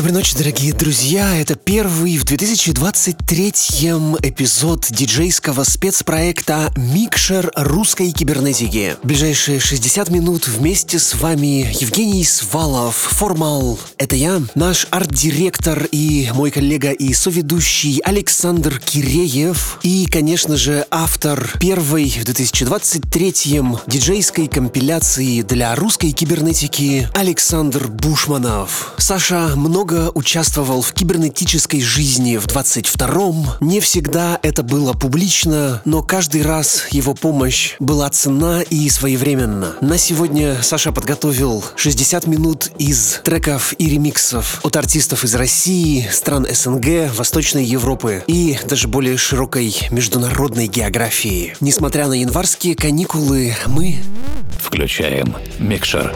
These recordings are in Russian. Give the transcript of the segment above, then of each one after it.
Доброй ночи, дорогие друзья. Это первый в 2023-м эпизод диджейского спецпроекта «Микшер русской кибернетики». Ближайшие 60 минут вместе с вами Евгений Свалов, Формал. Это я, наш арт-директор и мой коллега и соведущий Александр Киреев. И, конечно же, автор первой в 2023-м диджейской компиляции для русской кибернетики Александр Бушманов. Саша много много участвовал в кибернетической жизни в 22-м. Не всегда это было публично, но каждый раз его помощь была ценна и своевременна. На сегодня Саша подготовил 60 минут из треков и ремиксов от артистов из России, стран СНГ, Восточной Европы и даже более широкой международной географии. Несмотря на январские каникулы, мы... Включаем микшер.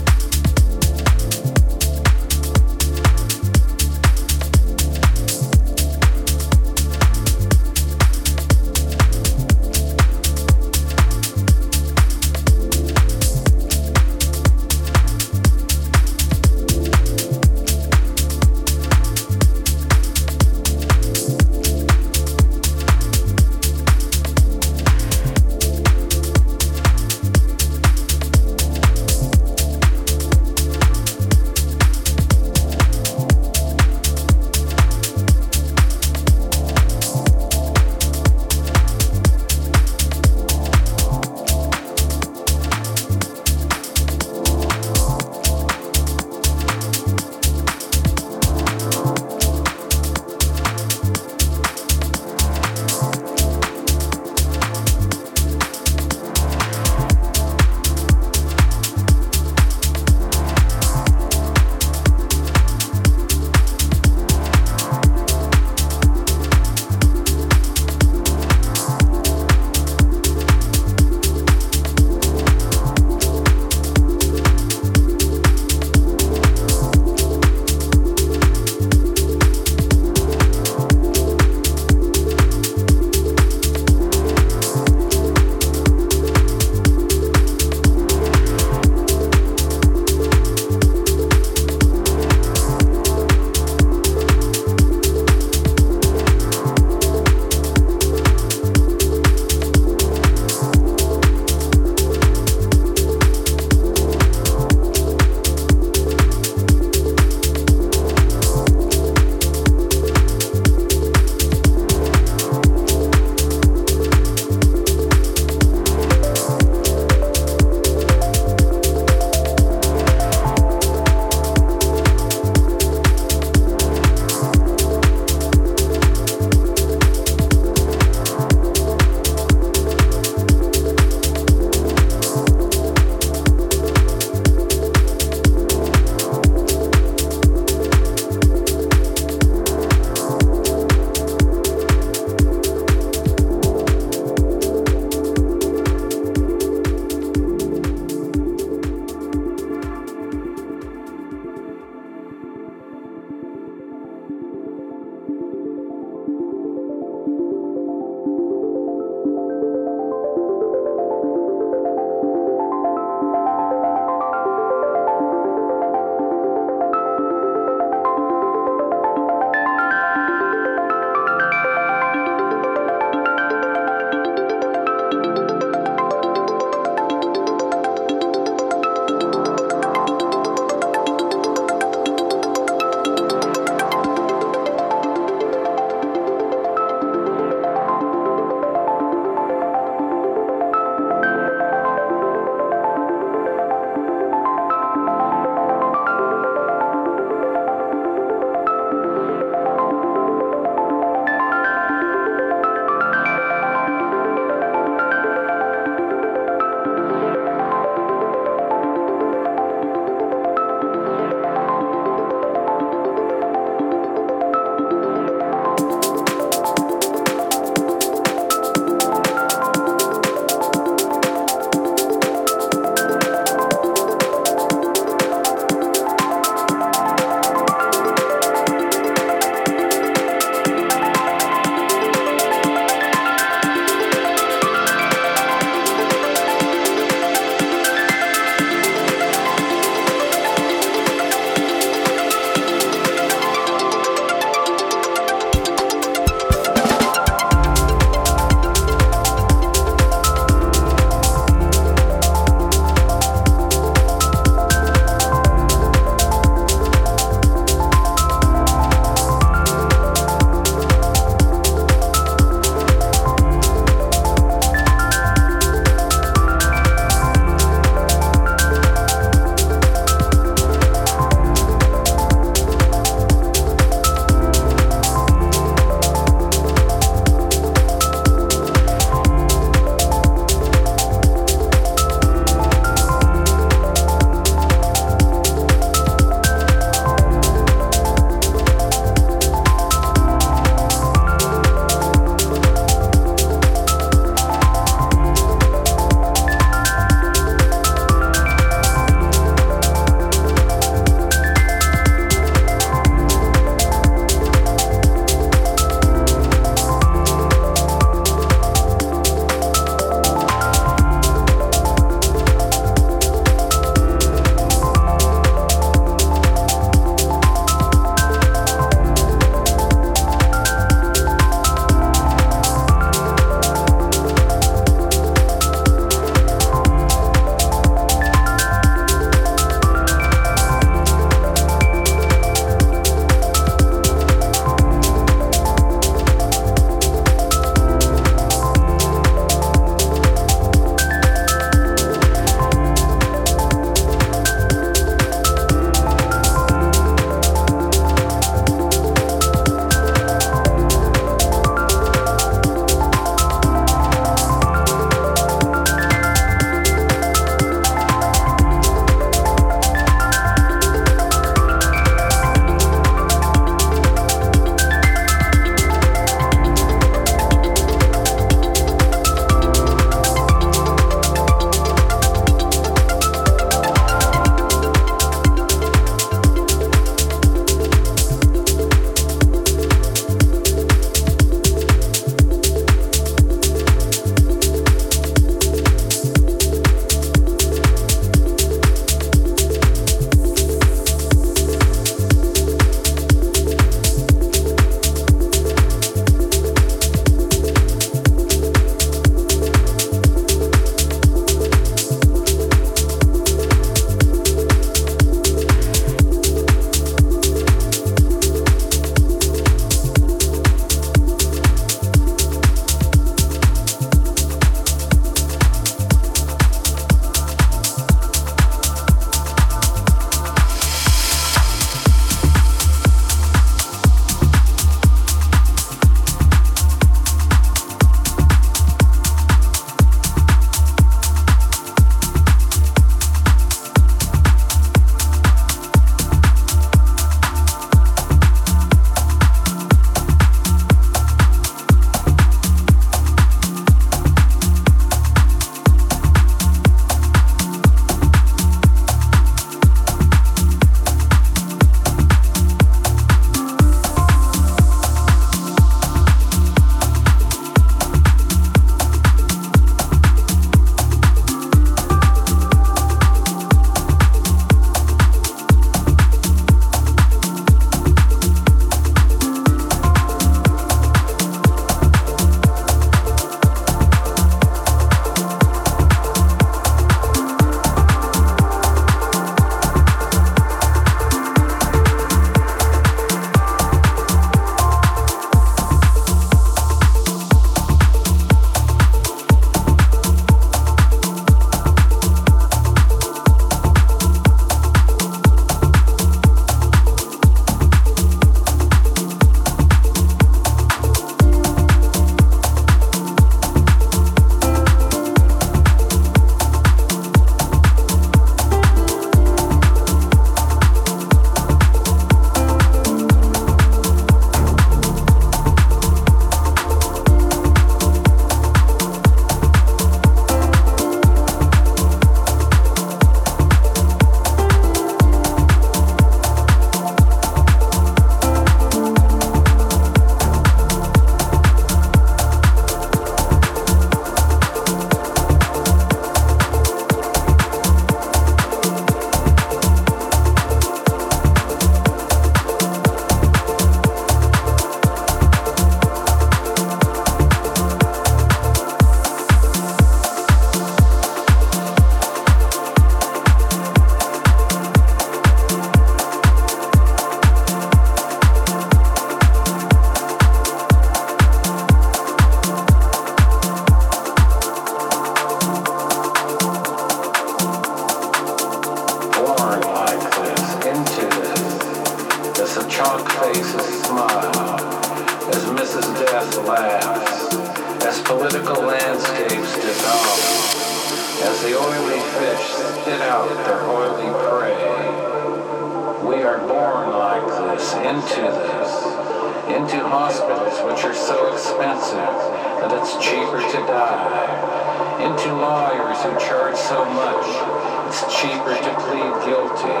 to plead guilty,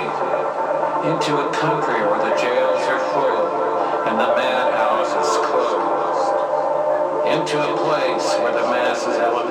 into a country where the jails are full and the madhouse is closed, into a place where the masses have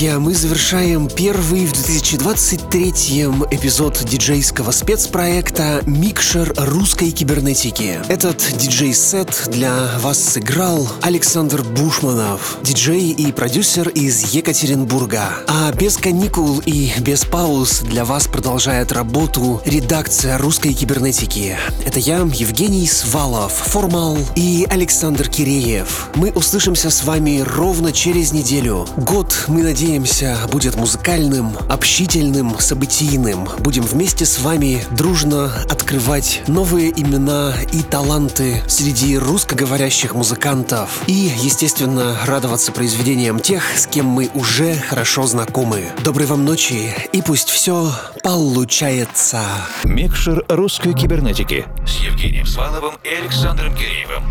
Друзья, мы завершаем первый в 2023 эпизод диджейского спецпроекта «Микшер русской кибернетики». Этот диджей-сет для вас сыграл Александр Бушманов, диджей и продюсер из Екатеринбурга. А без каникул и без пауз для вас продолжает работу редакция русской кибернетики. Это я, Евгений Свалов, Формал и Александр Киреев. Мы услышимся с вами ровно через неделю. Год, мы надеемся, будет музыкальным, общительным, событийным. Будем вместе с вами дружно открывать новые имена и таланты среди русскоговорящих музыкантов. И, естественно, радоваться произведениям тех, с кем мы уже хорошо знакомы. Доброй вам ночи и пусть все получается. Микшер русской кибернетики с Евгением Сваловым и Александром Киреевым.